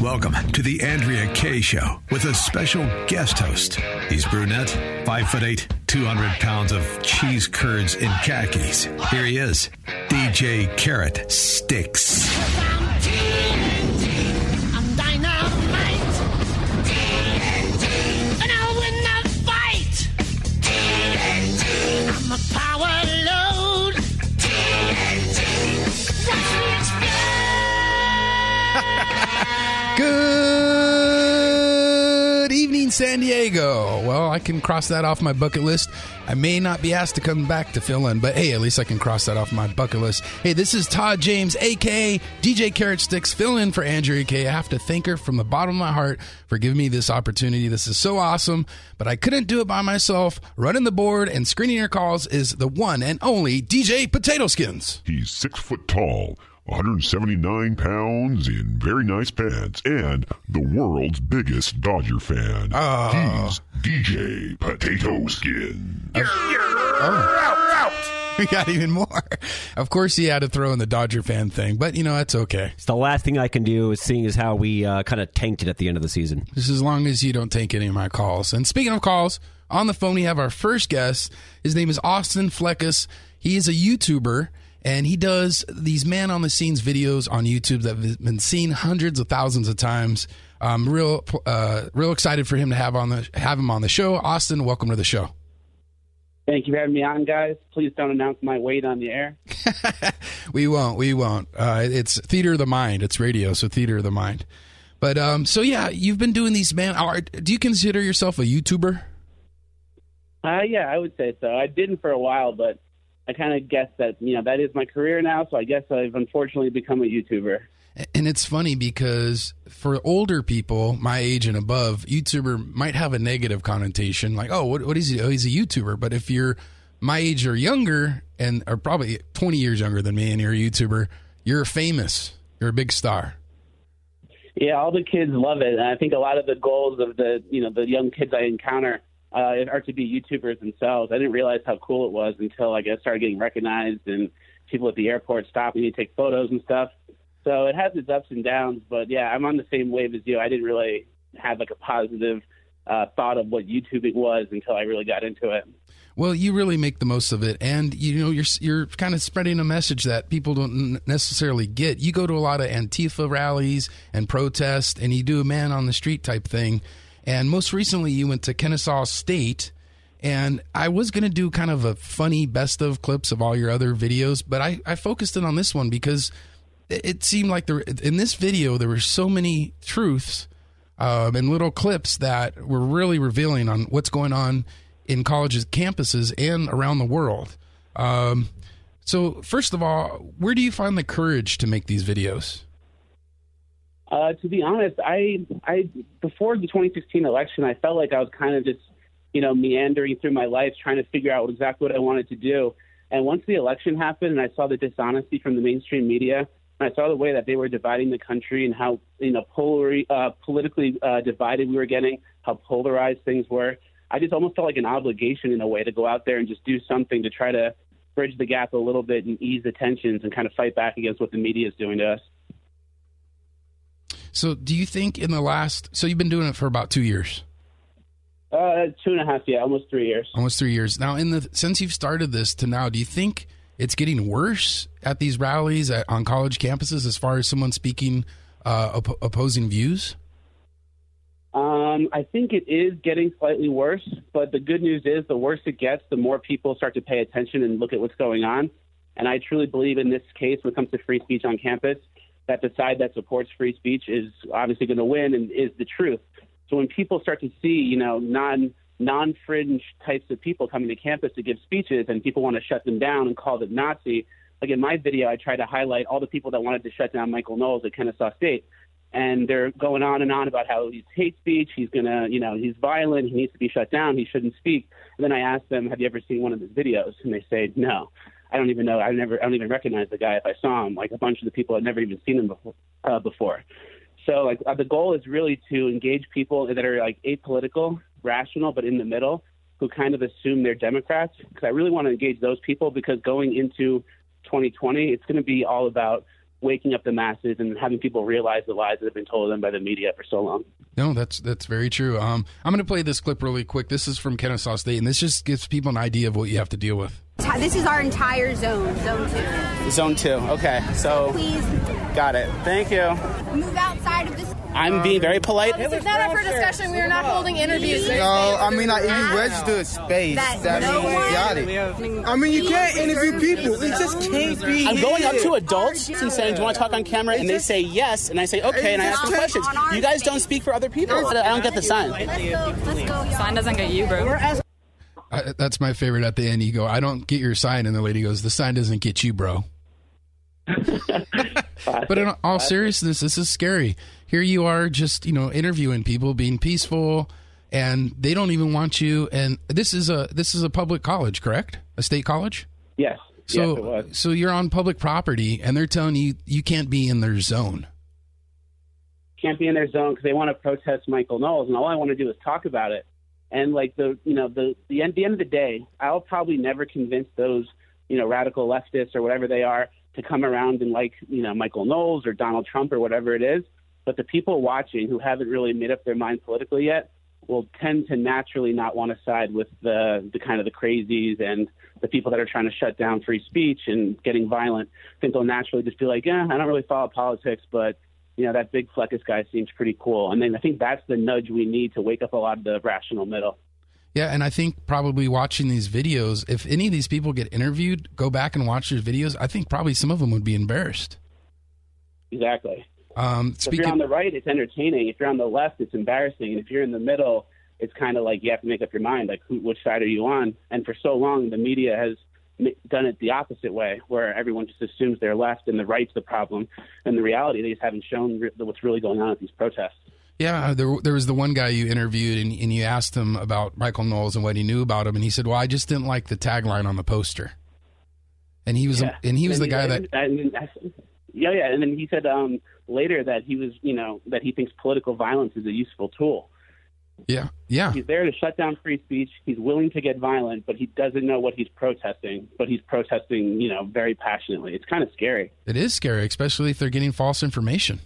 Welcome to the Andrea Kaye Show with a special guest host. He's brunette, five foot eight, 200 pounds of cheese curds in khakis. Here he is, DJ Carrot Sticks. San Diego. Well, I can cross that off my bucket list. I may not be asked to come back to fill in, but hey, at least I can cross that off my bucket list. Hey, this is Todd James, aka DJ Carrot Sticks, fill in for Andrea Kaye. I have to thank her from the bottom of my heart for giving me this opportunity. This is so awesome, but I couldn't do it by myself. Running the board and screening your calls is the one and only DJ Potato Skins. He's six foot tall, 179 pounds in very nice pants, and the world's biggest Dodger fan. He's DJ Potato Skin. You're out, We got even more. Of course, he had to throw in the Dodger fan thing, but you know, that's okay. It's the last thing I can do is seeing as how we uh, kind of tanked it at the end of the season. Just as long as you don't take any of my calls. And speaking of calls, on the phone we have our first guest. His name is Austin Fleccas. He is a YouTuber and he does these man on the scenes videos on YouTube that have been seen hundreds of thousands of times. I'm real, uh, real excited for him to have on the have him on the show. Austin, welcome to the show. Thank you for having me on, guys. Please don't announce my weight on the air. We won't. We won't. Uh, it's theater of the mind. It's radio, so theater of the mind. But um, so yeah, you've been doing these man. Are, do you consider yourself a YouTuber? Uh, yeah, I would say so. I didn't for a while, but I kind of guess that you know that is my career now. So I guess I've unfortunately become a YouTuber. And it's funny because for older people, my age and above, YouTuber might have a negative connotation, like, oh, what, what is he? Oh, he's a YouTuber. But if you're my age or younger, and are probably 20 years younger than me, and you're a YouTuber, you're famous. You're a big star. Yeah, all the kids love it, and I think a lot of the goals of the you know the young kids I encounter uh, are to be YouTubers themselves. I didn't realize how cool it was until I guess started getting recognized and people at the airport stopping me to take photos and stuff. So it has its ups and downs, but yeah, I'm on the same wave as you. I didn't really have like a positive uh, thought of what YouTubing was until I really got into it. Well, you really make the most of it, and you know you're you're kind of spreading a message that people don't necessarily get. You go to a lot of Antifa rallies and protests, and you do a man on the street type thing. And most recently, you went to Kennesaw State, and I was going to do kind of a funny best of clips of all your other videos, but I, I focused in on this one because it, seemed like there in this video there were so many truths um, and little clips that were really revealing on what's going on in colleges, campuses, and around the world. Um, so, first of all, where do you find the courage to make these videos? Uh, to be honest, I, I before the 2016 election, I felt like I was kind of just, you know, meandering through my life trying to figure out exactly what I wanted to do. And once the election happened, and I saw the dishonesty from the mainstream media, and I saw the way that they were dividing the country and how, you know, polar, uh, politically uh, divided we were getting, how polarized things were. I just almost felt like an obligation in a way to go out there and just do something to try to bridge the gap a little bit and ease the tensions and kind of fight back against what the media is doing to us. So, do you think in the last, so you've been doing it for about two years, Uh, two and a half, yeah, almost three years. almost three years now? In the since you've started this to now, do you think it's getting worse at these rallies at, on college campuses as far as someone speaking uh, op- opposing views? Um, I think it is getting slightly worse, but the good news is the worse it gets, the more people start to pay attention and look at what's going on. And I truly believe in this case, when it comes to free speech on campus, that the side that supports free speech is obviously going to win and is the truth. So when people start to see, you know, non non-fringe types of people coming to campus to give speeches, and people want to shut them down and call them Nazi. Like in my video, I try to highlight all the people that wanted to shut down Michael Knowles at Kennesaw State, and they're going on and on about how he's hate speech, he's gonna, you know, he's violent, he needs to be shut down, he shouldn't speak. And then I ask them, "Have you ever seen one of his videos?" And they say, "No." I don't even know. I never. I don't even recognize the guy if I saw him. Like a bunch of the people had never even seen him before. Uh, before. So like uh, the goal is really to engage people that are like apolitical, rational, but in the middle, who kind of assume they're Democrats. Because I really want to engage those people because going into 2020, it's going to be all about waking up the masses and having people realize the lies that have been told them by the media for so long. No, that's that's very true. Um, I'm going to play this clip really quick. This is from Kennesaw State, and this just gives people an idea of what you have to deal with. This is our entire zone, zone two. Zone two. Okay, so Please got it. Thank you. move outside of this. I'm uh, being very polite. This is not up for discussion. We are not holding interviews. No, I mean, like, if you register a space, That that no means you one- got it. I mean, you can't interview people. It just can't be. I'm going up to adults and saying, "Do you want to talk on camera?" And they say yes, and I say okay, and I ask them questions. You guys don't speak for other people. I don't get the sign. Let's go. Let's go. Sign doesn't get you, bro. I, that's my favorite. At the end, you go, "I don't get your sign," and the lady goes, "The sign doesn't get you, bro." But in all seriousness, this is scary. Here you are, just you know, interviewing people, being peaceful, and they don't even want you. And this is a this is a public college, correct? A state college. Yes. So yes, it was. so you're on public property, and they're telling you you can't be in their zone. can't be in their zone because they want to protest Michael Knowles, and all I want to do is talk about it. And like the you know the the end the end of the day, I'll probably never convince those you know radical leftists or whatever they are to come around and like you know Michael Knowles or Donald Trump or whatever it is. But the people watching who haven't really made up their mind politically yet will tend to naturally not want to side with the the kind of the crazies and the people that are trying to shut down free speech and getting violent. I think they'll naturally just be like, yeah, I don't really follow politics, but you know that big Fleccas guy seems pretty cool. And then I think that's the nudge we need to wake up a lot of the rational middle. Yeah, and I think probably watching these videos, if any of these people get interviewed, go back and watch their videos. I think probably some of them would be embarrassed. Exactly. Um, So if you're on the right, it's entertaining. If you're on the left, it's embarrassing. And if you're in the middle, it's kind of like you have to make up your mind, like who, which side are you on? And for so long, the media has done it the opposite way, where everyone just assumes they're left and the right's the problem. And the reality, they just haven't shown re- what's really going on at these protests. Yeah, there, there was the one guy you interviewed, and, and you asked him about Michael Knowles and what he knew about him, and he said, "Well, I just didn't like the tagline on the poster." And he was, Yeah. and he was the guy that, And, and, and- yeah, yeah. And then he said um, later that he was, you know, that he thinks political violence is a useful tool. yeah, yeah, He's there to shut down free speech. He's willing to get violent, but he doesn't know what he's protesting. But he's protesting, you know, very passionately. It's kind of scary. it is scary, especially if they're getting false information.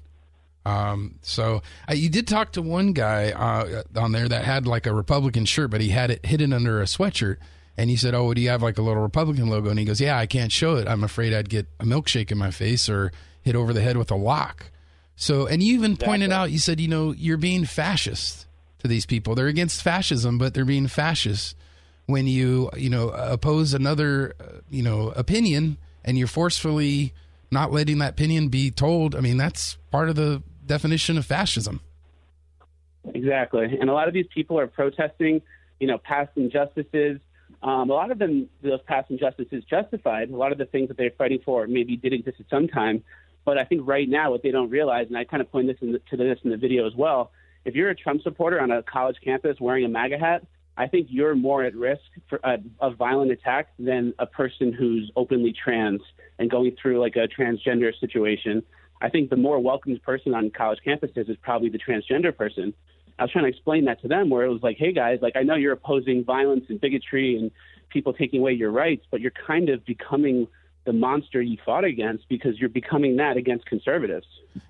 Um, so uh, you did talk to one guy uh, on there that had like a Republican shirt, but he had it hidden under a sweatshirt. And he said, "Oh, do you have like a little Republican logo?" And he goes, "Yeah, I can't show it. I'm afraid I'd get a milkshake in my face or hit over the head with a lock." So, and you even pointed out, you said, you know, you're being fascist to these people. They're against fascism, but they're being fascist when you, you know, oppose another, uh, you know, opinion and you're forcefully not letting that opinion be told. I mean, that's part of the definition of fascism. Exactly. And a lot of these people are protesting, you know, past injustices. Um, a lot of them, those past injustices justified. A lot of the things that they're fighting for maybe did exist at some time. But I think right now, what they don't realize, and I kind of point this the, to this in the video as well, if you're a Trump supporter on a college campus wearing a MAGA hat, I think you're more at risk for a, a violent attack than a person who's openly trans and going through like a transgender situation. I think the more welcomed person on college campuses is probably the transgender person. I was trying to explain that to them where it was like, hey guys, like I know you're opposing violence and bigotry and people taking away your rights, but you're kind of becoming the monster you fought against because you're becoming that against conservatives.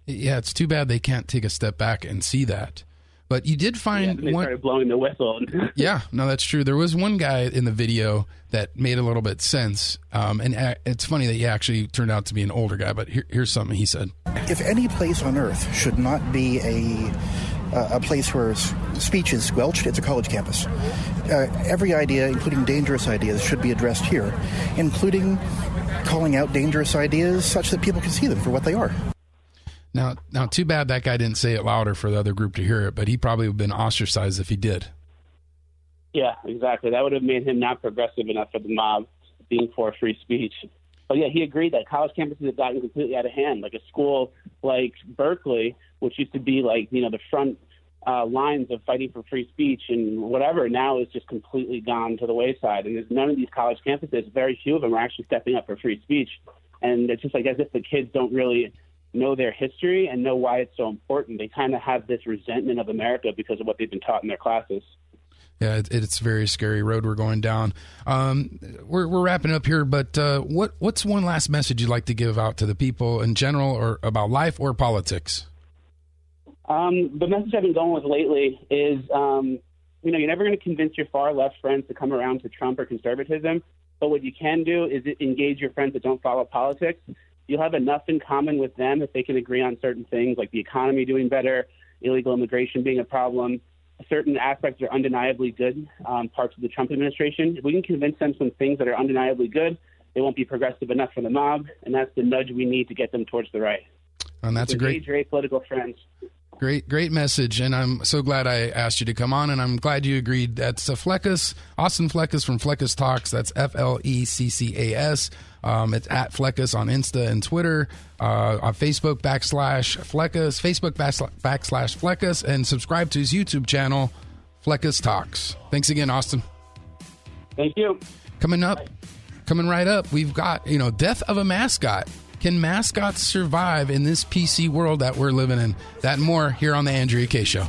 Yeah, it's too bad they can't take a step back and see that. But you did find And they one. started blowing the whistle. Yeah, no, that's true. There was one guy in the video that made a little bit sense, um, and a- it's funny that he actually turned out to be an older guy. But here, here's something he said. If any place on earth should not be a a place where speech is squelched, it's a college campus. Uh, every idea, including dangerous ideas, should be addressed here, including calling out dangerous ideas such that people can see them for what they are. Now, now, too bad that guy didn't say it louder for the other group to hear it. But he probably would have been ostracized if he did. Yeah, exactly. That would have made him not progressive enough for the mob, being for free speech. But yeah, he agreed that college campuses have gotten completely out of hand. Like a school like Berkeley, which used to be like you know the front uh, lines of fighting for free speech and whatever, now is just completely gone to the wayside. And there's none of these college campuses, very few of them are actually stepping up for free speech. And it's just like as if the kids don't really know their history and know why it's so important. They kind of have this resentment of America because of what they've been taught in their classes. Yeah, it, it's a very scary road we're going down. Um, we're, we're wrapping up here, but uh, what what's one last message you'd like to give out to the people in general, or about life or politics? Um, the message I've been going with lately is, um, you know, you're never going to convince your far left friends to come around to Trump or conservatism. But what you can do is engage your friends that don't follow politics. You'll have enough in common with them if they can agree on certain things, like the economy doing better, illegal immigration being a problem. Certain aspects are undeniably good, um, parts of the Trump administration. If we can convince them some things that are undeniably good, they won't be progressive enough for the mob, and that's the nudge we need to get them towards the right. And that's a great engage your apolitical friends. Great, great message, and I'm so glad I asked you to come on, and I'm glad you agreed. That's uh, Fleccas, Austin Fleccas from Fleccas Talks. That's F L E C C A S. Um, it's at Fleccas on Insta and Twitter, uh, on Facebook backslash Fleccas, Facebook backslash, backslash Fleccas, and subscribe to his YouTube channel, Fleccas Talks. Thanks again, Austin. Thank you. Coming up, coming right up, we've got you know death of a mascot. Can mascots survive in this PC world that we're living in? That more here on the Andrea Kaye Show.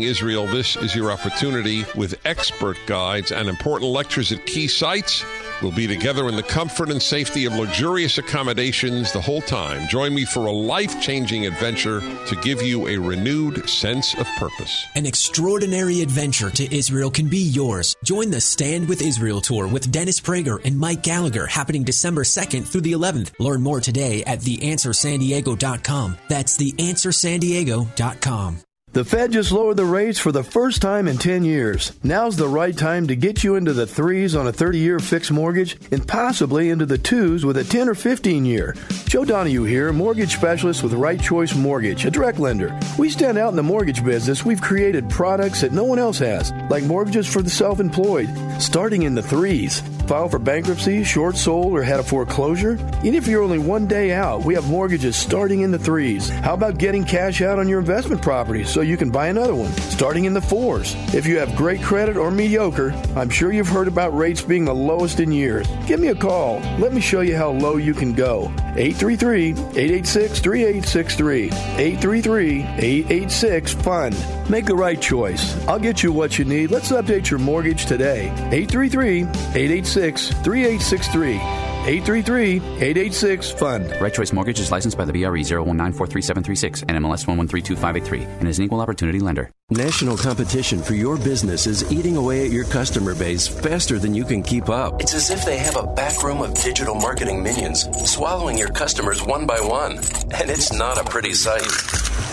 Israel, this is your opportunity with expert guides and important lectures at key sites. We'll be together in the comfort and safety of luxurious accommodations the whole time. Join me for a life changing adventure to give you a renewed sense of purpose. An extraordinary adventure to Israel can be yours. Join the Stand with Israel tour with Dennis Prager and Mike Gallagher happening December 2nd through the 11th. Learn more today at theanswersandiego.com. That's theanswersandiego.com. The Fed just lowered the rates for the first time in 10 years. Now's the right time to get you into the threes on a 30 year fixed mortgage and possibly into the twos with a 10 or 15 year. Joe Donahue here, mortgage specialist with Right Choice Mortgage, a direct lender. We stand out in the mortgage business. We've created products that no one else has, like mortgages for the self employed, starting in the threes. File for bankruptcy, short sold, or had a foreclosure? Even if you're only one day out, we have mortgages starting in the threes. How about getting cash out on your investment property so you can buy another one, starting in the fours? If you have great credit or mediocre, I'm sure you've heard about rates being the lowest in years. Give me a call. Let me show you how low you can go. 833 886 3863. 833 886 FUND. Make the right choice. I'll get you what you need. Let's update your mortgage today. 833 886 3863. 833-886-FUND. Right Choice Mortgage is licensed by the BRE 019437336 and MLS 1132583 and is an equal opportunity lender. National competition for your business is eating away at your customer base faster than you can keep up. It's as if they have a back room of digital marketing minions swallowing your customers one by one. And it's not a pretty sight.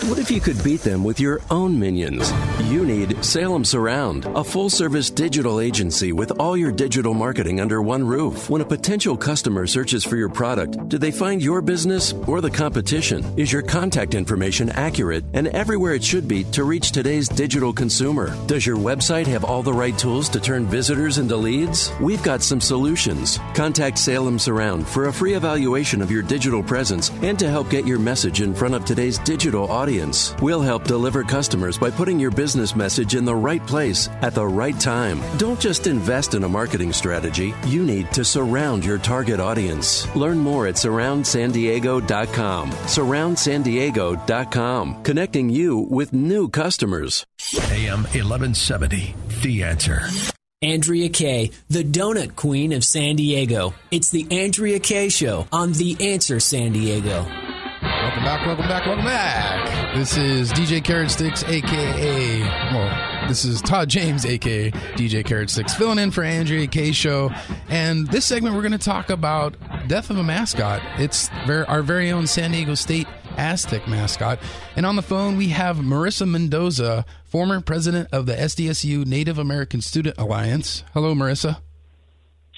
What if you could beat them with your own minions? You need Salem Surround, a full service digital agency with all your digital marketing under one roof. When a potential customer searches for your product, do they find your business or the competition? Is your contact information accurate and everywhere it should be to reach today's digital consumer? Does your website have all the right tools to turn visitors into leads? We've got some solutions. Contact Salem Surround for a free evaluation of your digital presence and to help get your message in front of today's digital audience. We'll help deliver customers by putting your business message in the right place at the right time. Don't just invest in a marketing strategy, you need to surround your target audience. Learn more at surroundsandiego.com. Surroundsandiego.com, connecting you with new customers. AM 1170, The Answer. Andrea Kaye, the donut queen of San Diego. It's the Andrea Kaye Show on The Answer San Diego. Welcome back, welcome back, welcome back. This is DJ Carrot Sticks, aka, well, this is Todd James, aka DJ Carrot Sticks, filling in for Andrea Kaye Show. And this segment, we're going to talk about Death of a Mascot. It's ver- our very own San Diego State Aztec mascot. And on the phone, we have Marissa Mendoza, former president of the SDSU Native American Student Alliance. Hello, Marissa.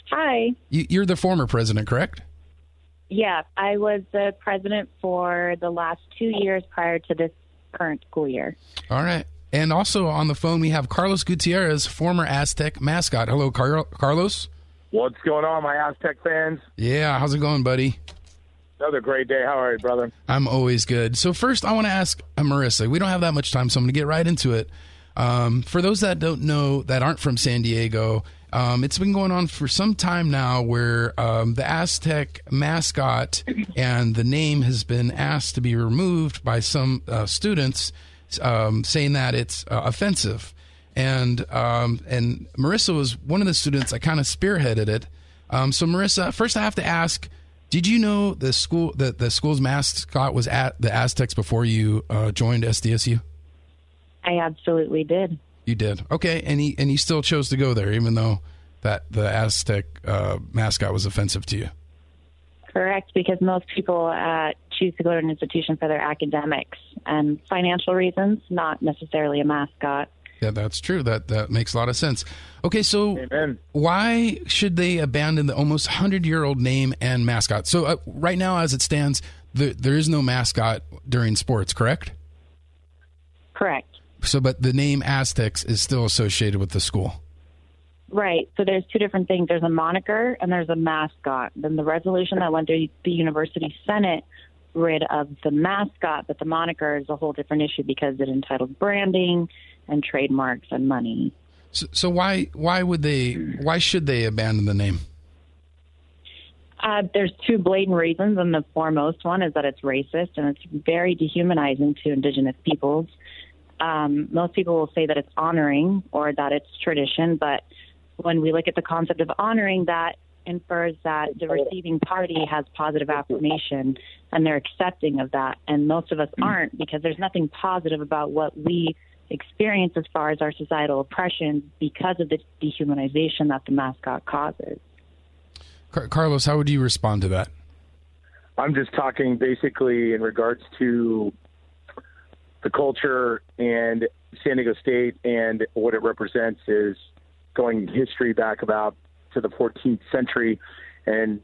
Hi. You- You're the former president, correct? Yeah, I was the president for the last two years prior to this current school year. All right. And also on the phone, we have Carlos Gutierrez, former Aztec mascot. Hello, Car- Carlos. What's going on, my Aztec fans? Yeah, how's it going, buddy? Another great day. How are you, brother? I'm always good. So first, I want to ask uh, Marissa. We don't have that much time, so I'm going to get right into it. Um, for those that don't know, that aren't from San Diego, um, it's been going on for some time now, where um, the Aztec mascot and the name has been asked to be removed by some uh, students, um, saying that it's uh, offensive. And um, and Marissa was one of the students that kind of spearheaded it. Um, so Marissa, first I have to ask. Did you know the school that the school's mascot was at the Aztecs before you uh, joined SDSU? I absolutely did. You did. Okay, and he and he still chose to go there, even though that the Aztec uh, mascot was offensive to you. Correct, because most people uh, choose to go to an institution for their academics and financial reasons, not necessarily a mascot. Yeah, that's true. That that makes a lot of sense. Okay, so why should they abandon the almost hundred year old name and mascot? So uh, right now, as it stands, the, there is no mascot during sports. Correct. Correct. So, but the name Aztecs is still associated with the school. Right. So there's two different things. There's a moniker and there's a mascot. Then the resolution that went through the university senate rid of the mascot, but the moniker is a whole different issue because it entitled branding and trademarks and money. So, so why why would they why should they abandon the name? Uh, there's two blatant reasons, and the foremost one is that it's racist and it's very dehumanizing to Indigenous peoples. Um, most people will say that it's honoring or that it's tradition, but when we look at the concept of honoring, that infers that the receiving party has positive affirmation and they're accepting of that. And most of us aren't because there's nothing positive about what we experience as far as our societal oppression because of the dehumanization that the mascot causes. Car- Carlos, how would you respond to that? I'm just talking basically in regards to the culture and San Diego State and what it represents is going history back about to the 14th century. And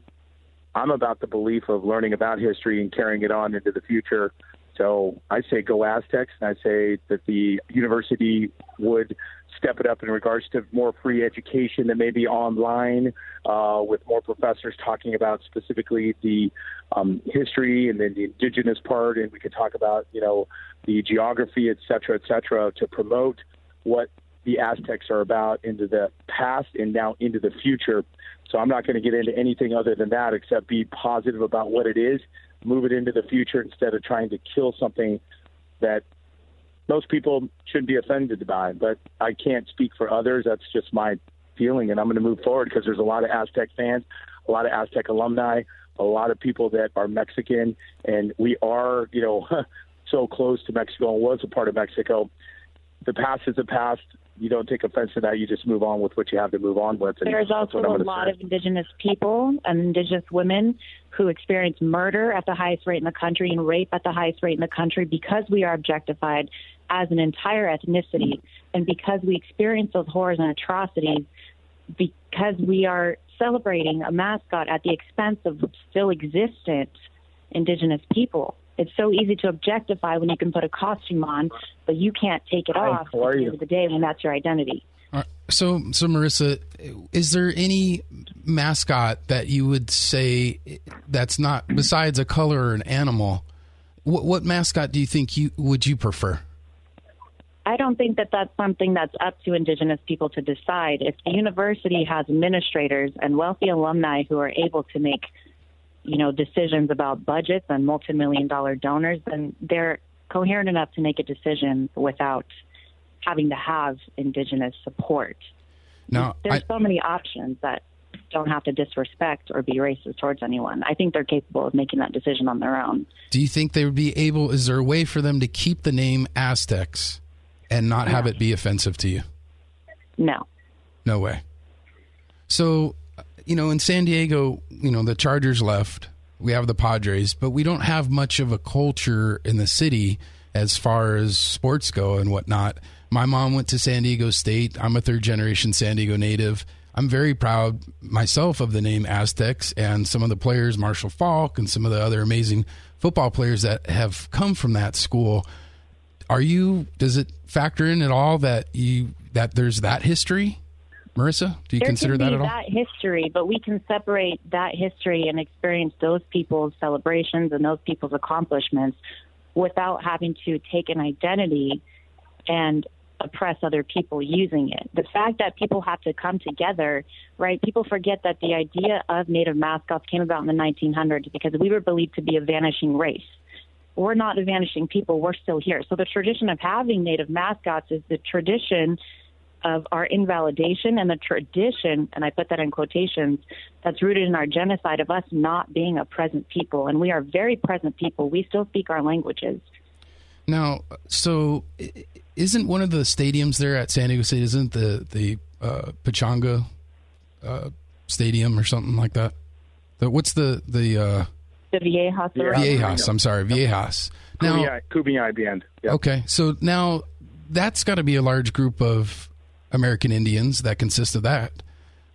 I'm about the belief of learning about history and carrying it on into the future. So I say go Aztecs, and I say that the university would step it up in regards to more free education that may be online uh, with more professors talking about specifically the um, history and then the indigenous part, and we could talk about you know the geography, et cetera, et cetera, to promote what the Aztecs are about into the past and now into the future. So I'm not going to get into anything other than that except be positive about what it is, move it into the future instead of trying to kill something that most people shouldn't be offended by. But I can't speak for others. That's just my feeling, and I'm going to move forward because there's a lot of Aztec fans, a lot of Aztec alumni, a lot of people that are Mexican, and we are, you know, so close to Mexico and was a part of Mexico the past is the past. You don't take offense to that. You just move on with what you have to move on with. And There's also a lot say. of Indigenous people and Indigenous women who experience murder at the highest rate in the country and rape at the highest rate in the country because we are objectified as an entire ethnicity and because we experience those horrors and atrocities because we are celebrating a mascot at the expense of still existent Indigenous people. It's so easy to objectify when you can put a costume on, but you can't take it Hi, off how at the end of the day when that's your identity. All right. So, so Marissa, is there any mascot that you would say that's not besides a color or an animal? What, what mascot do you think you would you prefer? I don't think that that's something that's up to Indigenous people to decide. If the university has administrators and wealthy alumni who are able to make, you know, decisions about budgets and multi-million dollar donors, then they're coherent enough to make a decision without having to have Indigenous support. Now, There's so many options that don't have to disrespect or be racist towards anyone. I think they're capable of making that decision on their own. Do you think they would be able? Is there a way for them to keep the name Aztecs and not have it be offensive to you? No. No way. So, you know, in San Diego, you know, the Chargers left. We have the Padres, but we don't have much of a culture in the city as far as sports go and whatnot. My mom went to San Diego State. I'm a third generation San Diego native. I'm very proud myself of the name Aztecs and some of the players, Marshall Faulk and some of the other amazing football players that have come from that school. Are you? Does it factor in at all that you that there's that history, Marissa? Do you there consider can that at all? that history, but we can separate that history and experience those people's celebrations and those people's accomplishments without having to take an identity and oppress other people using it. The fact that people have to come together, right? People forget that the idea of native mascots came about in the 1900s because we were believed to be a vanishing race. We're not a vanishing people, we're still here. So the tradition of having native mascots is the tradition of our invalidation and the tradition, and I put that in quotations, that's rooted in our genocide of us not being a present people. And we are very present people. We still speak our languages. Now, so isn't one of the stadiums there at San Diego State? Isn't the the uh, Pechanga uh, Stadium or something like that? The, what's the the uh, The Viejas. Viejas? I'm sorry, Viejas. Now, Kumeyaay, Kumeyaay Band. Yeah. okay, so now that's got to be a large group of American Indians that consist of that.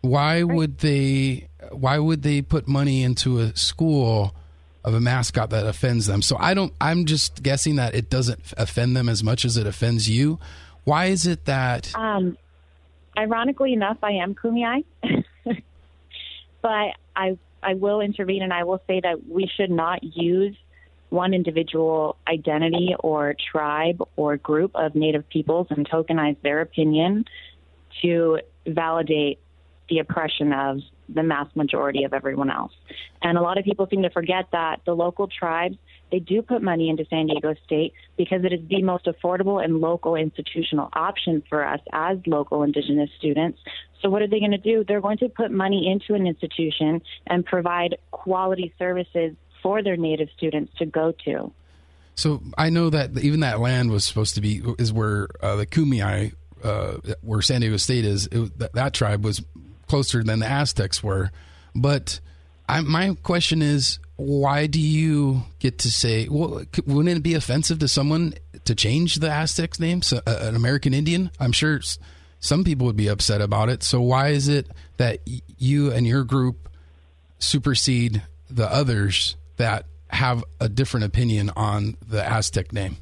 Why would they? Why would they put money into a school of a mascot that offends them? So I don't. I'm just guessing that it doesn't offend them as much as it offends you. Why is it that? Um, ironically enough, I am Kumeyaay, but I I will intervene and I will say that we should not use one individual identity or tribe or group of Native peoples and tokenize their opinion to validate the oppression of the mass majority of everyone else. And a lot of people seem to forget that the local tribes, they do put money into San Diego State because it is the most affordable and local institutional option for us as local indigenous students. So what are they going to do? They're going to put money into an institution and provide quality services for their native students to go to. So I know that even that land was supposed to be is where uh, the Kumeyaay, uh, where San Diego State is. It, that, that tribe was closer than the Aztecs were. But I, my question is, why do you get to say? Well, wouldn't it be offensive to someone to change the Aztecs name, so, uh, an American Indian? I'm sure some people would be upset about it. So why is it that you and your group supersede the others that have a different opinion on the Aztec name?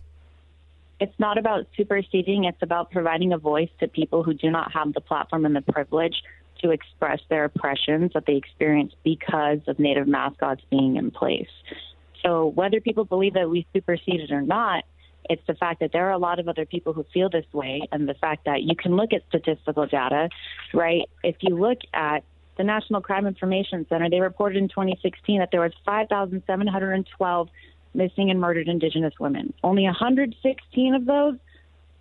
It's not about superseding, it's about providing a voice to people who do not have the platform and the privilege to express their oppressions that they experience because of native mascots being in place. So, whether people believe that we superseded or not, it's the fact that there are a lot of other people who feel this way, and the fact that you can look at statistical data, right? If you look at the National Crime Information Center, they reported in 2016 that there was 5,712 missing and murdered Indigenous women. Only 116 of those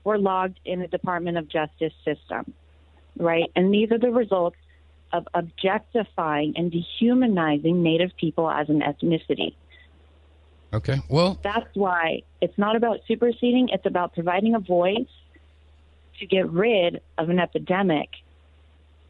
were logged in the Department of Justice system, right? And these are the results of objectifying and dehumanizing Native people as an ethnicity. Okay. Well, That's why it's not about superseding, it's about providing a voice to get rid of an epidemic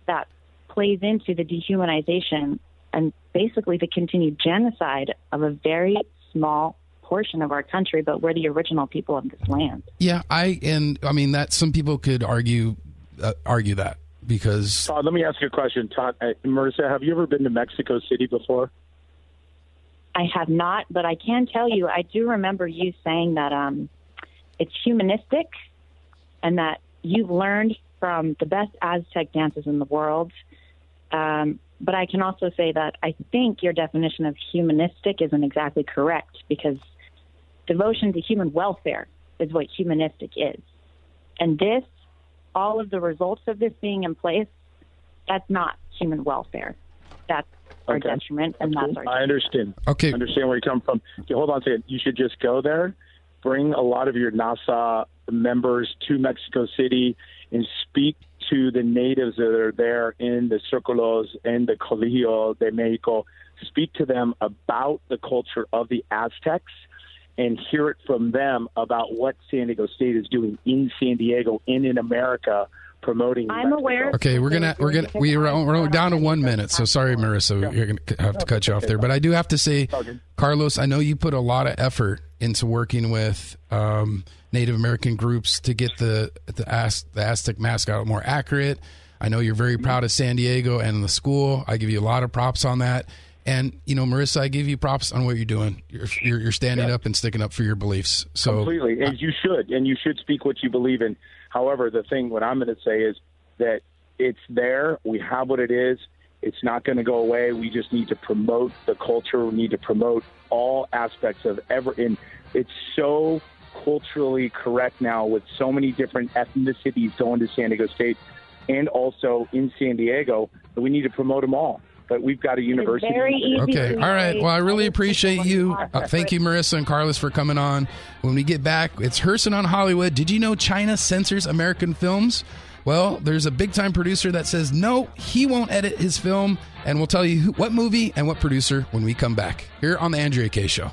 that plays into the dehumanization and basically the continued genocide of a very small portion of our country, but we're the original people of this land. Yeah, I and I mean that some people could argue uh, argue that because Todd, let me ask you a question. Todd, uh, Marissa, have you ever been to Mexico City before? I have not, but I can tell you, I do remember you saying that um, it's humanistic and that you've learned from the best Aztec dances in the world. Um, but I can also say that I think your definition of humanistic isn't exactly correct because devotion to human welfare is what humanistic is. And this, all of the results of this being in place, that's not human welfare. That's our Okay. detriment, and that's our I understand. Okay. I understand where you come from. Okay, hold on a second. You should just go there, bring a lot of your NASA members to Mexico City, and speak to the natives that are there in the Círculos and the Colegio de Mexico. Speak to them about the culture of the Aztecs and hear it from them about what San Diego State is doing in San Diego and in America promoting. I'm aware. Okay, we're gonna we're gonna we are we're down to one minute. So sorry, Marissa, you're gonna have to cut you off there. But I do have to say, Carlos, I know you put a lot of effort into working with um, Native American groups to get the the, Az- the Aztec mascot more accurate. I know you're very proud of San Diego and the school. I give you a lot of props on that. And you know, Marissa, I give you props on what you're doing. You're you're, you're standing up and sticking up for your beliefs. So completely, and you should, and you should speak what you believe in. However, the thing what I'm going to say is that it's there. We have what it is. It's not going to go away. We just need to promote the culture. We need to promote all aspects of every. And it's so culturally correct now with so many different ethnicities going to San Diego State, and also in San Diego that we need to promote them all. But we've got a university. Okay. All right. Well, I really appreciate you. Uh, thank you, Marissa and Carlos, for coming on. When we get back, it's Herson on Hollywood. Did you know China censors American films? Well, there's a big time producer that says no, he won't edit his film, and we'll tell you who, what movie and what producer when we come back here on the Andrea Kaye Show.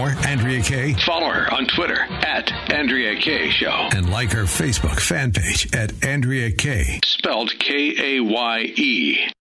More Andrea Kaye? Follow her on Twitter at Andrea Kaye Show. And like her Facebook fan page at Andrea Kaye. Spelled K A Y E.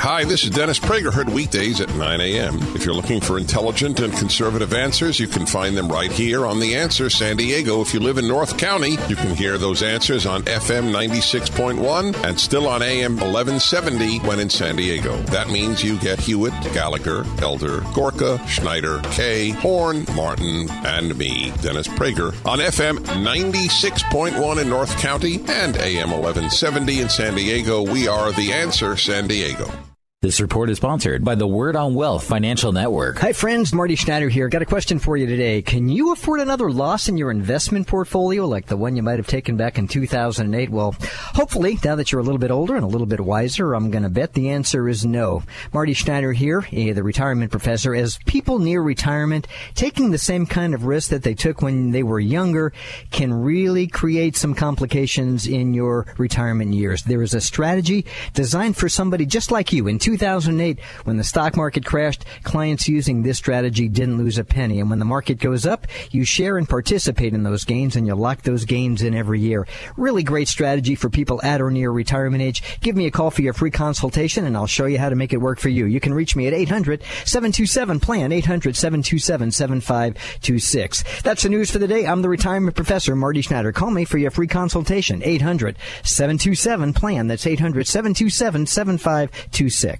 Hi, this is Dennis Prager. Heard weekdays at 9 a.m. If you're looking for intelligent and conservative answers, you can find them right here on The Answer San Diego. If you live in North County, you can hear those answers on FM 96.1 and still on AM 1170 when in San Diego. That means you get Hewitt, Gallagher, Elder, Gorka, Schneider, Kaye, Horn, Martin, and me, Dennis Prager, on FM 96.1 in North County and AM 1170 in San Diego. We are The Answer San Diego. This report is sponsored by the Word on Wealth Financial Network. Hi, friends. Marty Schneider here. Got a question for you today. Can you afford another loss in your investment portfolio like the one you might have taken back in 2008? Well, hopefully, now that you're a little bit older and a little bit wiser, I'm going to bet the answer is no. Marty Schneider here, eh, the retirement professor. As people near retirement, taking the same kind of risk that they took when they were younger can really create some complications in your retirement years. There is a strategy designed for somebody just like you in 2008, when the stock market crashed, clients using this strategy didn't lose a penny. And when the market goes up, you share and participate in those gains and you lock those gains in every year. Really great strategy for people at or near retirement age. Give me a call for your free consultation and I'll show you how to make it work for you. You can reach me at 800 727 plan 800 727 7526. That's the news for the day. I'm the retirement professor Marty Schneider. Call me for your free consultation 800 727 plan. That's 800 727 7526.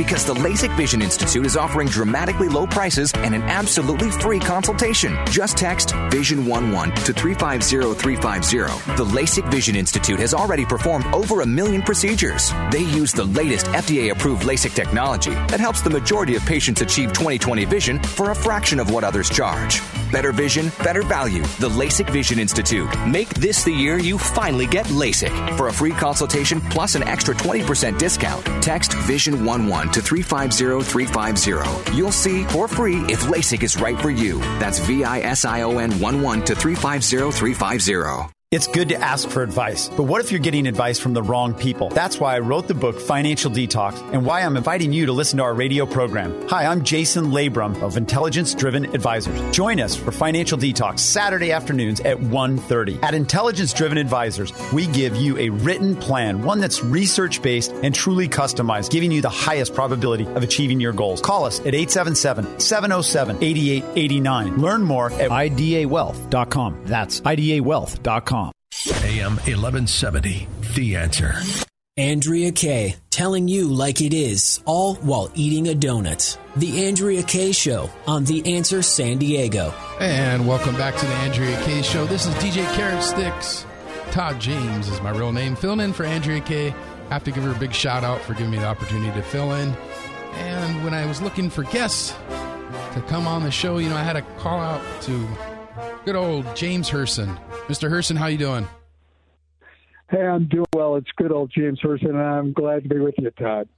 Because the LASIK Vision Institute is offering dramatically low prices and an absolutely free consultation. Just text Vision11 to 350350. The LASIK Vision Institute has already performed over a million procedures. They use the latest FDA approved LASIK technology that helps the majority of patients achieve 20/20 vision for a fraction of what others charge. Better vision, better value. The LASIK Vision Institute. Make this the year you finally get LASIK. For a free consultation plus an extra 20% discount, text Vision11 to 350350. You'll see for free if LASIK is right for you. That's V I S I O N 11 to 350350. It's good to ask for advice, but what if you're getting advice from the wrong people? That's why I wrote the book Financial Detox and why I'm inviting you to listen to our radio program. Hi, I'm Jason Labrum of Intelligence Driven Advisors. Join us for Financial Detox Saturday afternoons at 1:30. At Intelligence Driven Advisors, we give you a written plan, one that's research-based and truly customized, giving you the highest probability of achieving your goals. Call us at 877-707-8889. Learn more at idawealth.com. That's idawealth.com. AM 1170, The Answer. Andrea Kaye, telling you like it is, all while eating a donut. The Andrea Kaye Show on The Answer San Diego. And welcome back to the Andrea Kaye Show. This is DJ Carrot Sticks. Todd James is my real name. Filling in for Andrea Kaye. Have to give her a big shout out for giving me the opportunity to fill in. And when I was looking for guests to come on the show, you know, I had a call out to good old James Hirsen. Mr. Hirsen, how you doing? Hey, I'm doing well. It's good old James Hirsen, and I'm glad to be with you, Todd.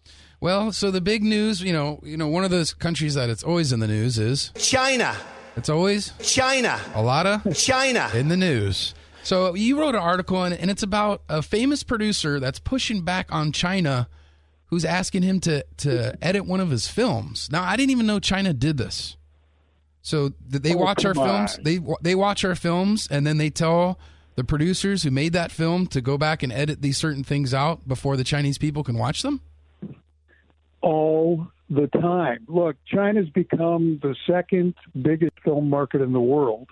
Well, so the big news, you know, you know, one of those countries that it's always in the news is China. It's always China. a lot of China in the news. So you wrote an article, and, and it's about a famous producer that's pushing back on China, who's asking him to to edit one of his films. Now, I didn't even know China did this. So th- they Oh, watch our films. on. They they watch our films, and then they tell the producers who made that film to go back and edit these certain things out before the Chinese people can watch them. all the time. Look, China's become the second biggest film market in the world.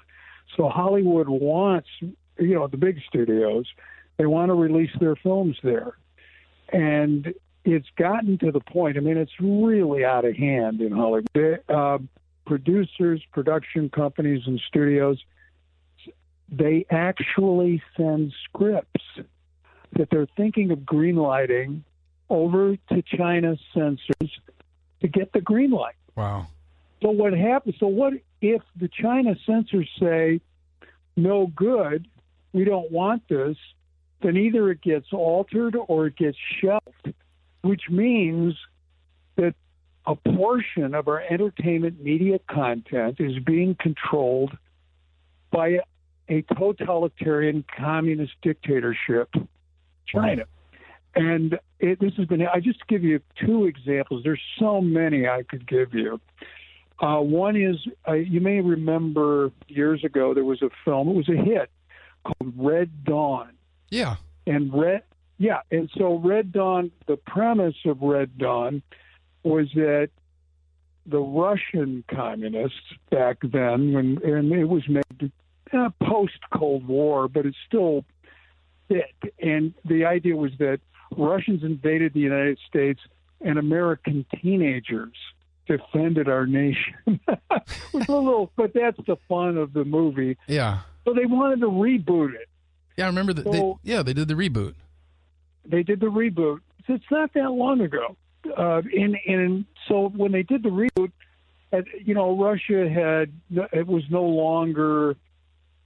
So Hollywood wants, you know, the big studios, they want to release their films there. And it's gotten to the point, I mean, it's really out of hand in Hollywood. Uh, producers, production companies, and studios, they actually send scripts that they're thinking of greenlighting over to China censors to get the green light. Wow. So what happens? So what if the China censors say no good? We don't want this. Then either it gets altered or it gets shelved, which means a portion of our entertainment media content is being controlled by a totalitarian communist dictatorship, China. And it, this has been, I just give you two examples. There's so many I could give you. Uh, one is, uh, you may remember years ago, there was a film, it was a hit called Red Dawn. Yeah. And Red, yeah. And so Red Dawn, the premise of Red Dawn was that the Russian communists back then, when and it was made uh, post Cold War, but it still fit. And the idea was that Russians invaded the United States and American teenagers defended our nation. Little, but that's the fun of the movie. Yeah. So they wanted to reboot it. Yeah, I remember that. So- yeah, they did the reboot. They did the reboot. It's not that long ago. Uh, and and so when they did the reboot, you know, Russia had it was no longer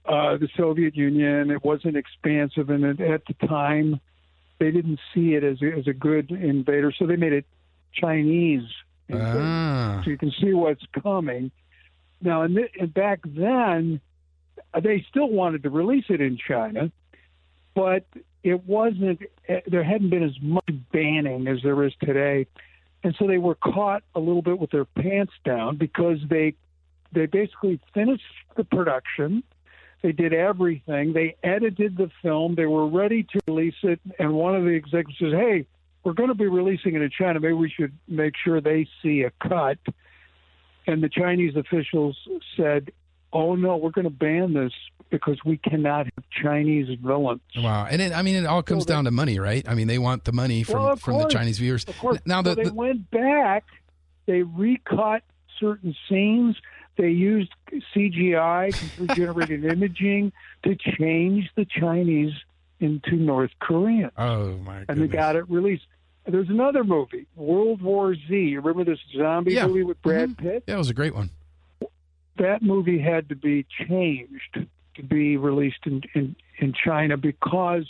uh, the Soviet Union. It wasn't expansive, and it, at the time, they didn't see it as a, as a good invader, so they made it Chinese. Ah. So you can see what's coming. Now, and, th- and back then, they still wanted to release it in China, but it wasn't. There hadn't been as much banning as there is today, and so they were caught a little bit with their pants down because they they basically finished the production. They did everything. They edited the film. They were ready to release it, and one of the executives says, "Hey, we're going to be releasing it in China. Maybe we should make sure they see a cut." And the Chinese officials said, "Oh no, we're going to ban this because we cannot have Chinese villains." Wow, and it, I mean, it all comes down to money, right? I mean, they want the money from Well, from the. Chinese viewers. Now, so the, they the went back. They recut certain scenes. They used CGI, computer generated imaging, to change the Chinese into North Korean, oh my god. and they got it released. There's another movie, World War Z. You remember this zombie Yeah. movie with Brad mm-hmm. Pitt? yeah, it was a great one. that movie had to be changed to be released in in, in China because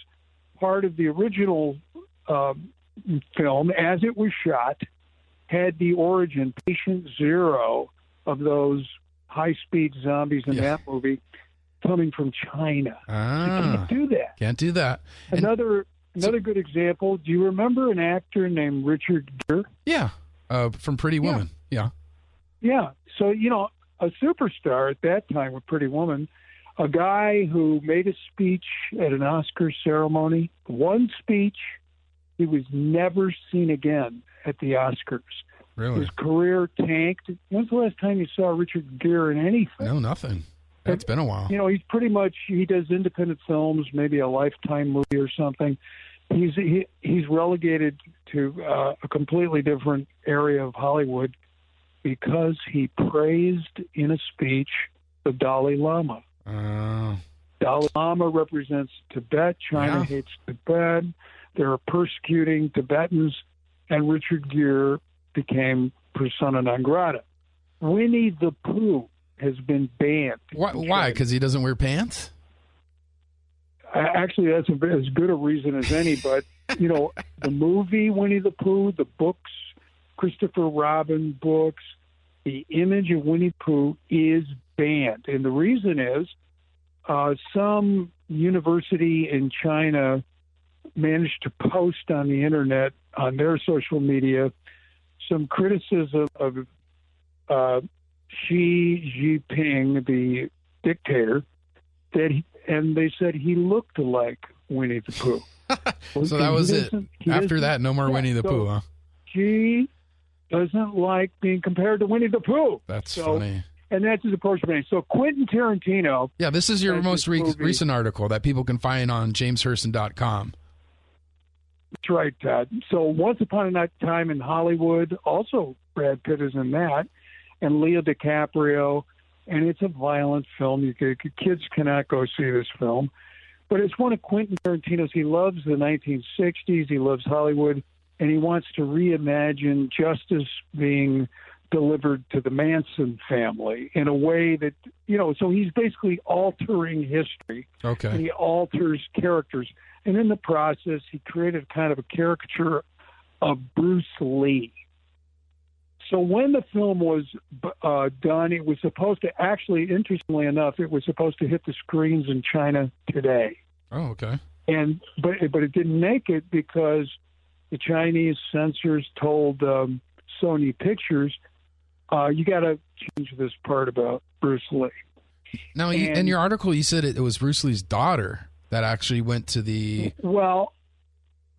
part of the original um, film, as it was shot, had the origin patient zero of those high speed zombies in that movie coming from China. You Ah, can't do that. can't do that. Another another good example. Do you remember an actor named Richard Gere? Yeah, uh, from Pretty Woman. Yeah. Yeah. So, you know, a superstar at that time with Pretty Woman, a guy who made a speech at an Oscar ceremony, one speech, he was never seen again at the Oscars. Really? His career tanked. When's the last time you saw Richard Gere in anything? No, nothing. That's been a while. You know, he's pretty much he does independent films, maybe a lifetime movie or something. He's he, he's relegated to uh, a completely different area of Hollywood because he praised in a speech the Dalai Lama. Uh, Dalai Lama represents Tibet. China Yeah. hates Tibet. They're persecuting Tibetans, and Richard Gere became persona non grata. Winnie the Pooh has been banned. why? Why? Because he doesn't wear pants. Actually, that's a, as good a reason as any. But you know, the movie Winnie the Pooh, the books, Christopher Robin books, the image of Winnie the Pooh is banned, and the reason is uh, some university in China managed to post on the internet on their social media some criticism of uh, Xi Jinping, the dictator, that he, and they said he looked like Winnie the Pooh. So that was it. After that, no more Yeah, Winnie the so Pooh. Huh? She doesn't like being compared to Winnie the Pooh. That's So- funny. And that's his approach to me. So Quentin Tarantino. Yeah, this is your most re- recent article that people can find on jameshirsen.com. That's right, Todd. So Once Upon a Time in Hollywood, also Brad Pitt is in that, and Leo DiCaprio, and it's a violent film. You could, kids cannot go see this film, but it's one of Quentin Tarantino's. He loves the 1960s. He loves Hollywood, and he wants to reimagine justice being delivered to the Manson family in a way that you know. So he's basically altering history and Okay. he alters characters. And in the process, he created kind of a caricature of Bruce Lee. So when the film was uh, done, it was supposed to actually, interestingly enough, it was supposed to hit the screens in China today. Oh, okay. And but but it didn't make it because the Chinese censors told um, Sony Pictures, uh, "You got to change this part about Bruce Lee." Now, you, in your article, you said it, it was Bruce Lee's daughter that actually went to the. Well,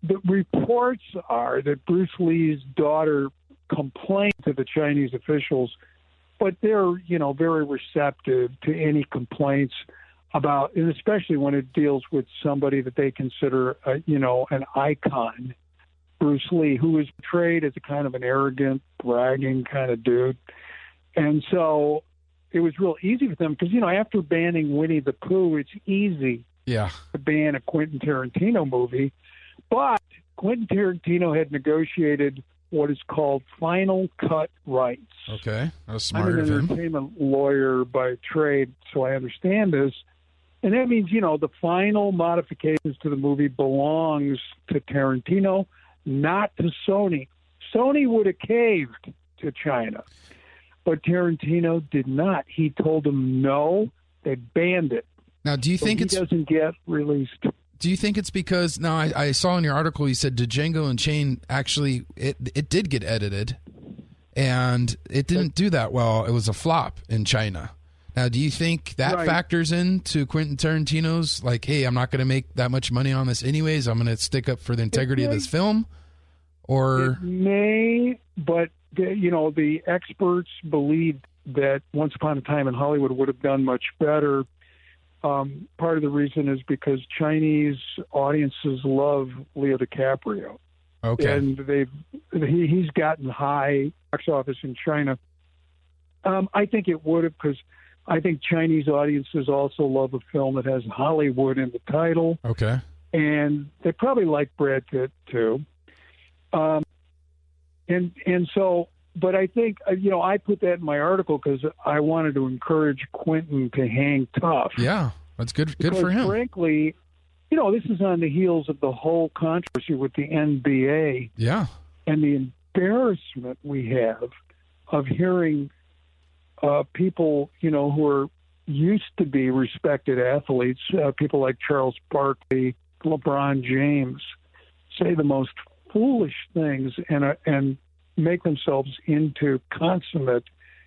the reports are that Bruce Lee's daughter complained to the Chinese officials, but they're, you know, very receptive to any complaints about, and especially when it deals with somebody that they consider, uh, you know, an icon, Bruce Lee, who was portrayed as a kind of an arrogant, bragging kind of dude. And so it was real easy for them because, you know, after banning Winnie the Pooh, it's easy Yeah. to ban a Quentin Tarantino movie, but Quentin Tarantino had negotiated what is called final cut rights. Okay. That was I'm an entertainment lawyer by trade, so I understand this. And that means, you know, the final modifications to the movie belongs to Tarantino, not to Sony. Sony would have caved to China, but Tarantino did not. He told them no. They banned it. Now, do you So think it doesn't get released? Do you think it's because now I, I saw in your article you said Django Unchained actually it it did get edited, and it didn't do that well. It was a flop in China. Now, do you think that Right. factors into Quentin Tarantino's like, hey, I'm not going to make that much money on this anyways. I'm going to stick up for the integrity of this film, or It may, but you know the experts believe that Once Upon a Time in Hollywood would have done much better. Um, part of the reason is because Chinese audiences love Leo DiCaprio. Okay. and they've he, he's gotten high box office in China. Um, I think it would have because I think Chinese audiences also love a film that has Hollywood in the title okay, and they probably like Brad Pitt too. Um, and and so, but I think uh, you know I put that in my article because I wanted to encourage Quentin to hang tough. yeah, that's good. Good for him. Frankly, you know this is on the heels of the whole controversy with the NBA Yeah, and the embarrassment we have of hearing uh, people, you know, who are used to be respected athletes, uh, people like Charles Barkley, LeBron James, say the most foolish things and uh, and make themselves into consummate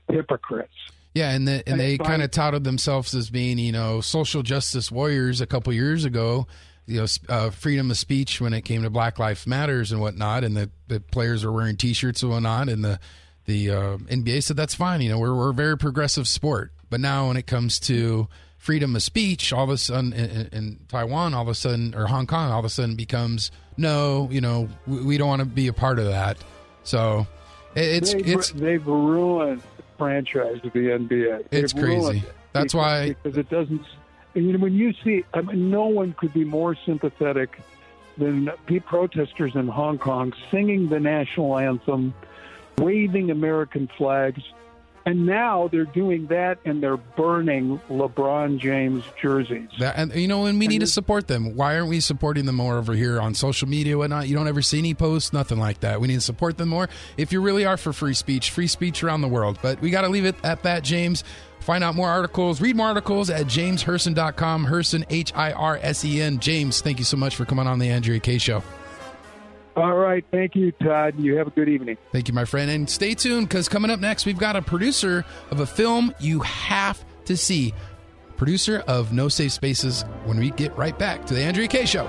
hypocrites. Yeah, and the, and they kind of touted themselves as being, you know, social justice warriors a couple years ago. You know, uh, freedom of speech when it came to Black Lives Matters and whatnot, and the, the players are wearing T-shirts and whatnot, and the the uh, NBA said that's fine. You know, we're we're a very progressive sport, but now when it comes to freedom of speech, all of a sudden in- in Taiwan, all of a sudden or Hong Kong, all of a sudden becomes no, you know, we, we don't want to be a part of that. So it- it's they've, it's they've ruined the franchise of the NBA. It's They've crazy. it That's because- why- because it doesn't. And you know, when you see, I mean, no one could be more sympathetic than the protesters in Hong Kong singing the national anthem, waving American flags, and now they're doing that and they're burning LeBron James jerseys. That, and you know, and we need to support them. Why aren't we supporting them more over here on social media, and whatnot? You don't ever see any posts, nothing like that. We need to support them more. If you really are for free speech, free speech around the world. But we got to leave it at that, James. Find out more articles, read more articles at jameshirsen.com. Hirsen, H I R S E N. James, thank you so much for coming on the Andrea Kaye Show. All right, thank you, Todd. You have a good evening. Thank you, my friend. And stay tuned because coming up next, we've got a producer of a film you have to see. Producer of No Safe Spaces when we get right back to the Andrea Kaye Show.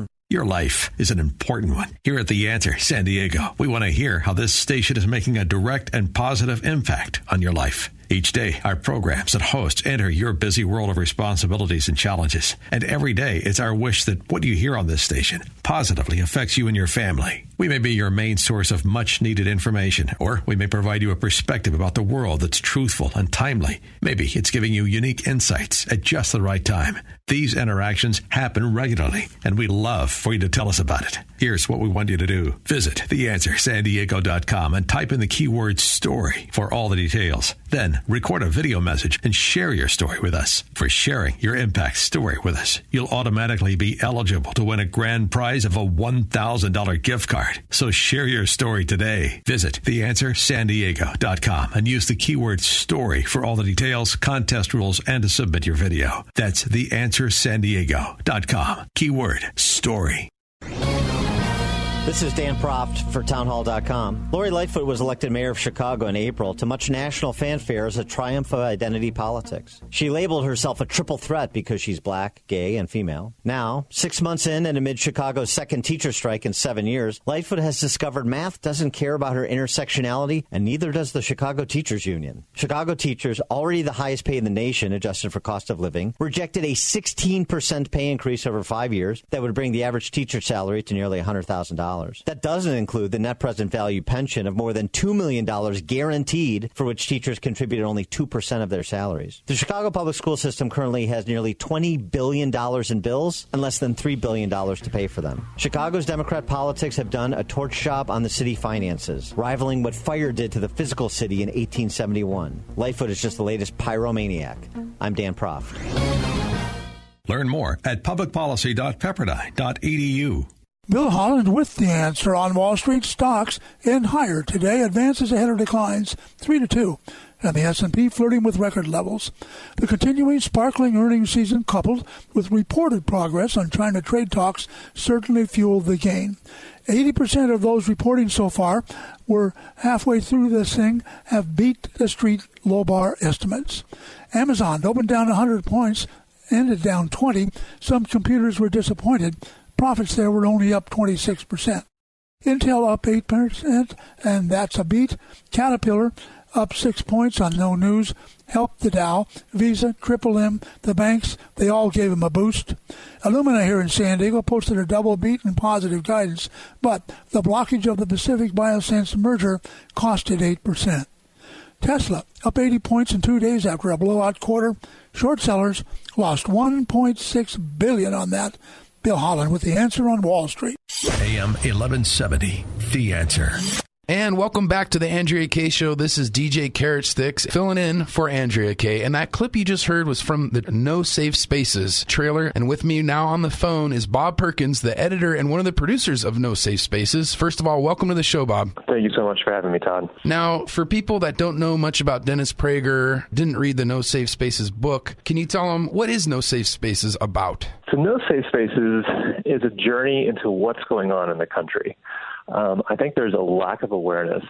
Your life is an important one. Here at The Answer San Diego, we want to hear how this station is making a direct and positive impact on your life. Each day, our programs and hosts enter your busy world of responsibilities and challenges. And every day, it's our wish that what you hear on this station positively affects you and your family. We may be your main source of much needed information, or we may provide you a perspective about the world that's truthful and timely. Maybe it's giving you unique insights at just the right time. These interactions happen regularly, and we love for you to tell us about it. Here's what we want you to do. Visit theanswersandiego.com and type in the keyword story for all the details. Then record a video message and share your story with us. For sharing your impact story with us, you'll automatically be eligible to win a grand prize of a $1,000 gift card. So share your story today. Visit theanswersandiego.com and use the keyword story for all the details, contest rules, and to submit your video. That's theanswersandiego.com. Keyword story. This is Dan Proft for townhall.com. Lori Lightfoot was elected mayor of Chicago in April to much national fanfare as a triumph of identity politics. She labeled herself a triple threat because she's black, gay, and female. Now, six months in and amid Chicago's second teacher strike in seven years, Lightfoot has discovered math doesn't care about her intersectionality, and neither does the Chicago Teachers Union. Chicago teachers, already the highest paid in the nation adjusted for cost of living, rejected a 16% pay increase over five years that would bring the average teacher salary to nearly $100,000. That doesn't include the net present value pension of more than $2 million guaranteed, for which teachers contributed only 2% of their salaries. The Chicago public school system currently has nearly $20 billion in bills and less than $3 billion to pay for them. Chicago's Democrat politics have done a torch job on the city finances, rivaling what fire did to the physical city in 1871. Lightfoot is just the latest pyromaniac. I'm Dan Proft. Learn more at publicpolicy.pepperdine.edu. Bill Holland with the answer on Wall Street stocks in higher today. Advances ahead of declines, three to two, and the S&P flirting with record levels. The continuing sparkling earnings season, coupled with reported progress on China trade talks, certainly fueled the gain. 80% of those reporting so far were halfway through this thing have beat the street low bar estimates. Amazon opened down 100 points, ended down 20. Some computers were disappointed profits there were only up 26%. Intel up 8%, and that's a beat. Caterpillar up 6 points on no news, helped the Dow. Visa, Triple M, the banks, they all gave them a boost. Illumina here in San Diego posted a double beat and positive guidance, but the blockage of the Pacific Biosciences merger costed 8%. Tesla up 80 points in two days after a blowout quarter. Short sellers lost 1.6 billion on that. Bill Holland with the answer on Wall Street. AM 1170, The Answer. And welcome back to the Andrea Kaye Show. This is DJ Carrot Sticks filling in for Andrea Kaye. And that clip you just heard was from the No Safe Spaces trailer. And with me now on the phone is Bob Perkins, the editor and one of the producers of No Safe Spaces. First of all, welcome to the show, Bob. Thank you so much for having me, Todd. Now, for people that don't know much about Dennis Prager, didn't read the No Safe Spaces book, can you tell them what is No Safe Spaces about? So, No Safe Spaces is a journey into what's going on in the country um, I think there's a lack of awareness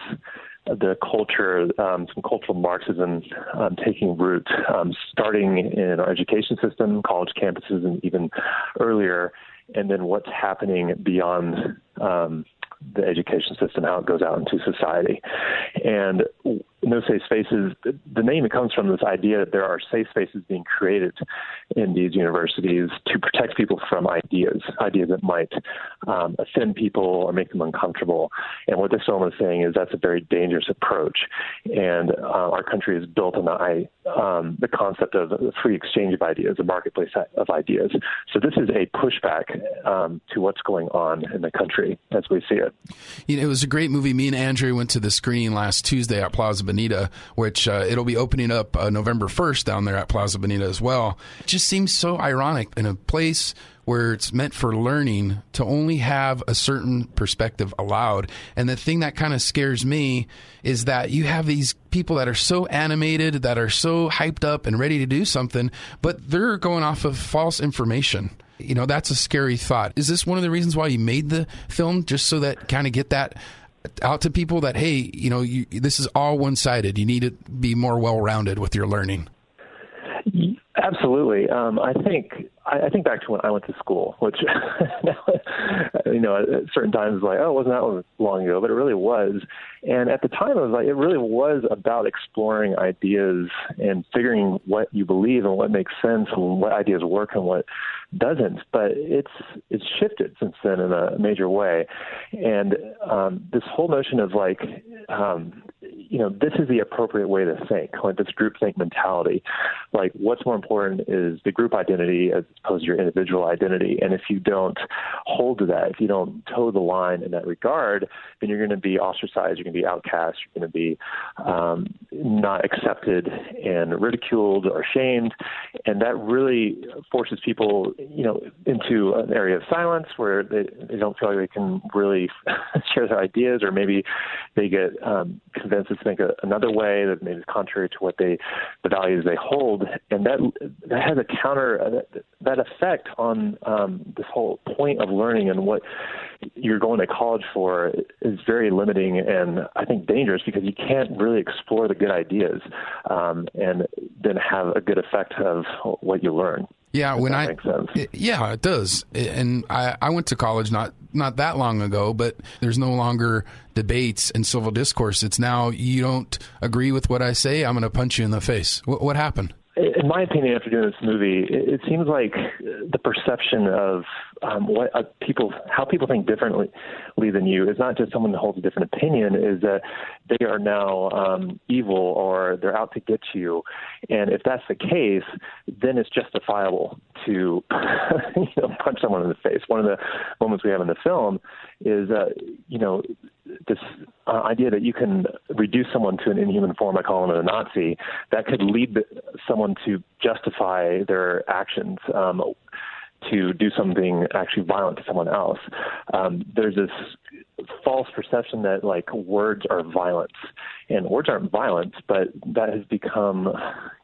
of the culture, um, some cultural Marxism um, taking root, um, starting in our education system, college campuses, and even earlier, and then what's happening beyond um, the education system, how it goes out into society. And no safe spaces, the name it comes from this idea that there are safe spaces being created in these universities to protect people from ideas, ideas that might um, offend people or make them uncomfortable. And what this film is saying is that's a very dangerous approach. And uh, our country is built on the, um, the concept of free exchange of ideas, a marketplace of ideas. So this is a pushback um, to what's going on in the country as we see it. You know, it was a great movie. Me and Andrew went to the screening last Tuesday at Plaza Bonita, which uh, it'll be opening up uh, November 1st down there at Plaza Bonita as well. It just seems so ironic in a place where it's meant for learning to only have a certain perspective allowed. And the thing that kind of scares me is that you have these people that are so animated, that are so hyped up and ready to do something, but they're going off of false information. You know, that's a scary thought. Is this one of the reasons why you made the film, just so that kind of get that out to people that hey, you know, you, this is all one sided. You need to be more well rounded with your learning. Absolutely. Um, I think I, I think back to when I went to school, which you know at certain times like oh it wasn't that long ago, but it really was. And at the time, it was like it really was about exploring ideas and figuring what you believe and what makes sense and what ideas work and what doesn't. But it's it's shifted since then in a major way, and um, this whole notion of like um, you know, this is the appropriate way to think, like this groupthink mentality. Like, what's more important is the group identity as to your individual identity. And if you don't hold to that, if you don't toe the line in that regard, then you're going to be ostracized, you're going to be outcast, you're going to be um, not accepted and ridiculed or shamed. And that really forces people, you know, into an area of silence where they, they don't feel like they can really share their ideas, or maybe they get um, convinced to think a, another way that maybe is contrary to what they, the values they hold, and that that has a counter uh, that effect on um, this whole point of learning and what you're going to college for is very limiting and I think dangerous because you can't really explore the good ideas um, and then have a good effect of what you learn. Yeah, when I it, yeah, it does. And I, I went to college not not that long ago, but there's no longer debates and civil discourse. It's now you don't agree with what I say, I'm going to punch you in the face. What, what happened? In my opinion, after doing this movie, it, seems like the perception of um, what uh, people, how people think differently than you, is not just someone that holds a different opinion. Is that they are now um, evil or they're out to get you, and if that's the case, then it's justifiable to you know punch someone in the face. One of the moments we have in the film is, uh, you know, this uh, idea that you can reduce someone to an inhuman form by calling them a Nazi, that could lead someone to justify their actions. Um, to do something actually violent to someone else. Um, there's this false perception that like words are violence, and words aren't violence, but that has become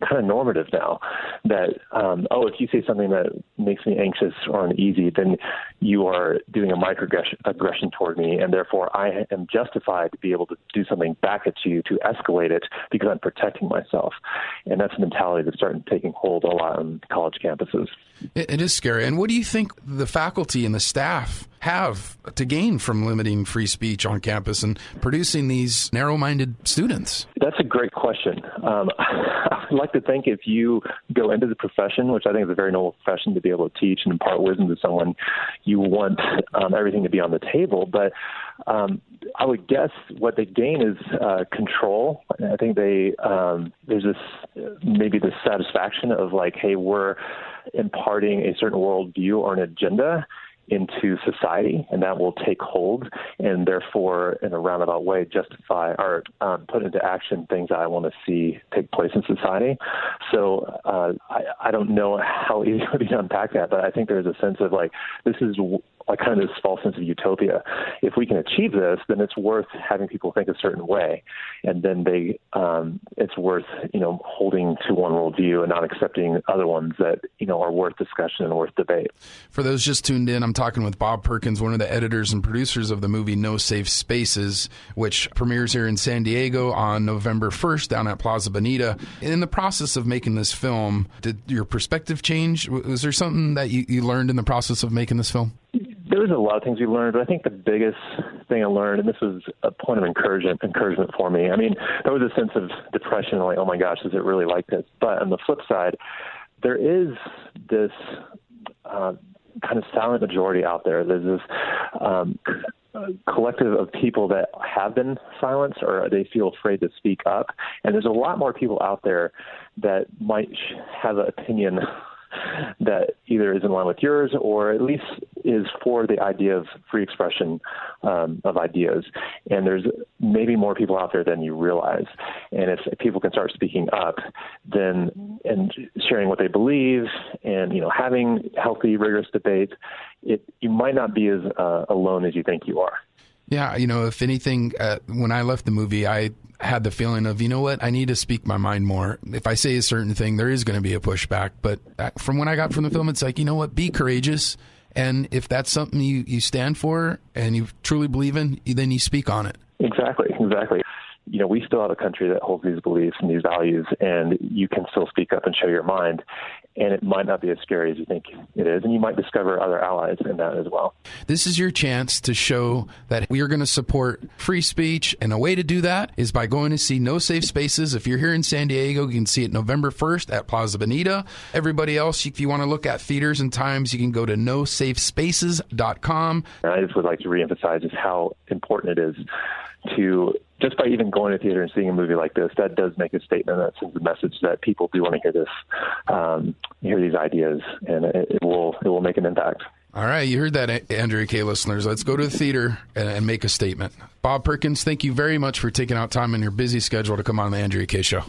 kind of normative now. That um, oh, if you say something that makes me anxious or uneasy, then you are doing a microaggression toward me, and therefore I am justified to be able to do something back at you to escalate it because I'm protecting myself. And that's a mentality that's starting taking hold a lot on college campuses. it is scary. And what do you think the faculty and the staff have to gain from limiting free speech on campus and producing these narrow minded students? That's a great question. Um, I'd like to think if you go into the profession, which I think is a very noble profession to be able to teach and impart wisdom to someone, you want um, everything to be on the table. But um, I would guess what they gain is uh, control. I think they um, there's this maybe the satisfaction of like, hey, we're imparting a certain worldview or an agenda into society, and that will take hold, and therefore, in a roundabout way, justify or um, put into action things that I want to see take place in society. So uh, I, I don't know how easy it would be to unpack that, but I think there's a sense of like this is like kind of this false sense of utopia. If we can achieve this, then it's worth having people think a certain way, and then they um, it's worth you know holding to one worldview and not accepting other ones that you know are worth discussion and worth debate. For those just tuned in, I'm talking with Bob Perkins, one of the editors and producers of the movie No Safe Spaces, which premieres here in San Diego on November 1st down at Plaza Bonita. In the process of making this film, did your perspective change? Was there something that you, you learned in the process of making this film? There was a lot of things we learned, but I think the biggest thing I learned, and this was a point of encouragement encouragement for me. I mean, there was a sense of depression, like, oh my gosh, is it really like this? But on the flip side, there is this uh, kind of silent majority out there. There's this um, collective of people that have been silenced or they feel afraid to speak up, and there's a lot more people out there that might have an opinion that either is in line with yours or at least is for the idea of free expression um, of ideas. And there's maybe more people out there than you realize. And if people can start speaking up, then and sharing what they believe, and you know having healthy, rigorous debate, it you might not be as uh, alone as you think you are. Yeah, you know, if anything, uh, when I left the movie, I had the feeling of, you know what, I need to speak my mind more. If I say a certain thing, there is going to be a pushback. But uh, from when I got from the film, it's like, you know what, be courageous. And if that's something you, you stand for and you truly believe in, then you speak on it. Exactly, exactly you know, we still have a country that holds these beliefs and these values, and you can still speak up and show your mind. And it might not be as scary as you think it is, and you might discover other allies in that as well. This is your chance to show that we are going to support free speech, and a way to do that is by going to see No Safe Spaces. If you're here in San Diego, you can see it November 1st at Plaza Bonita. Everybody else, if you want to look at theaters and times, you can go to nosafespaces.com. And I just would like to reemphasize just how important it is to just by even going to theater and seeing a movie like this, that does make a statement. That sends a message that people do want to hear this, um, hear these ideas, and it, it will it will make an impact. All right, you heard that, Andrea Kaye listeners. Let's go to the theater and, and, make a statement. Bob Perkins, thank you very much for taking out time in your busy schedule to come on the Andrea Kaye Show.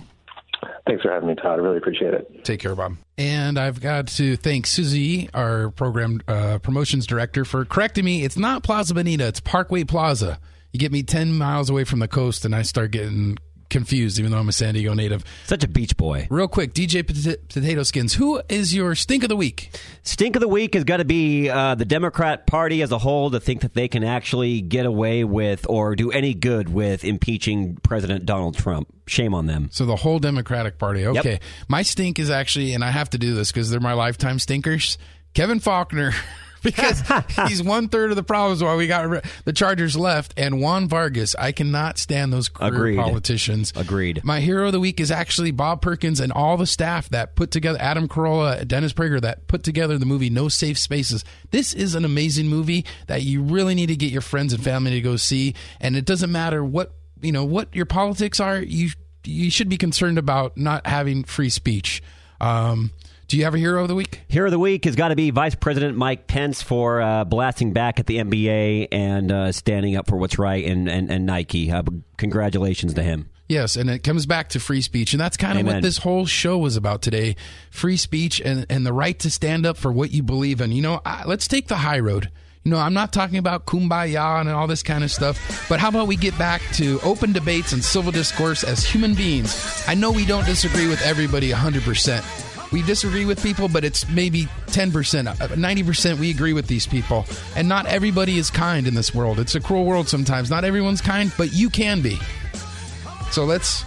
Thanks for having me, Todd. I really appreciate it. Take care, Bob. And I've got to thank Susie, our program uh, promotions director, for correcting me. It's not Plaza Bonita, it's Parkway Plaza. You get me 10 miles away from the coast, and I start getting confused, even though I'm a San Diego native. Such a beach boy. Real quick, DJ Potato Skins, who is your stink of the week? Stink of the week has got to be uh, the Democrat Party as a whole to think that they can actually get away with or do any good with impeaching President Donald Trump. Shame on them. So the whole Democratic Party. Okay. Yep. My stink is actually, and I have to do this because they're my lifetime stinkers. Kevin Faulconer. because he's one third of the problems why we got the Chargers left. And Juan Vargas, I cannot stand those career Agreed. politicians. Agreed. My hero of the week is actually Bob Perkins and all the staff that put together, Adam Carolla, Dennis Prager, that put together the movie No Safe Spaces. This is an amazing movie that you really need to get your friends and family to go see. And it doesn't matter what, you know, what your politics are, you, you should be concerned about not having free speech. Um, do you have a hero of the week? Hero of the week has got to be Vice President Mike Pence for uh, blasting back at the NBA and uh, standing up for what's right and, and, and Nike. Uh, congratulations to him. Yes, and it comes back to free speech. And that's kind of what this whole show was about today free speech and, and the right to stand up for what you believe in. You know, I, let's take the high road. You know, I'm not talking about kumbaya and all this kind of stuff, but how about we get back to open debates and civil discourse as human beings? I know we don't disagree with everybody 100% we disagree with people, but it's maybe 10%, 90% uh, we agree with these people. And not everybody is kind in this world. It's a cruel world sometimes. Not everyone's kind, but you can be. So let's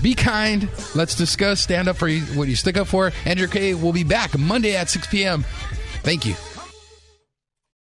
be kind. Let's discuss, stand up for what you stick up for. Andrea Kaye will be back Monday at 6 p.m. Thank you.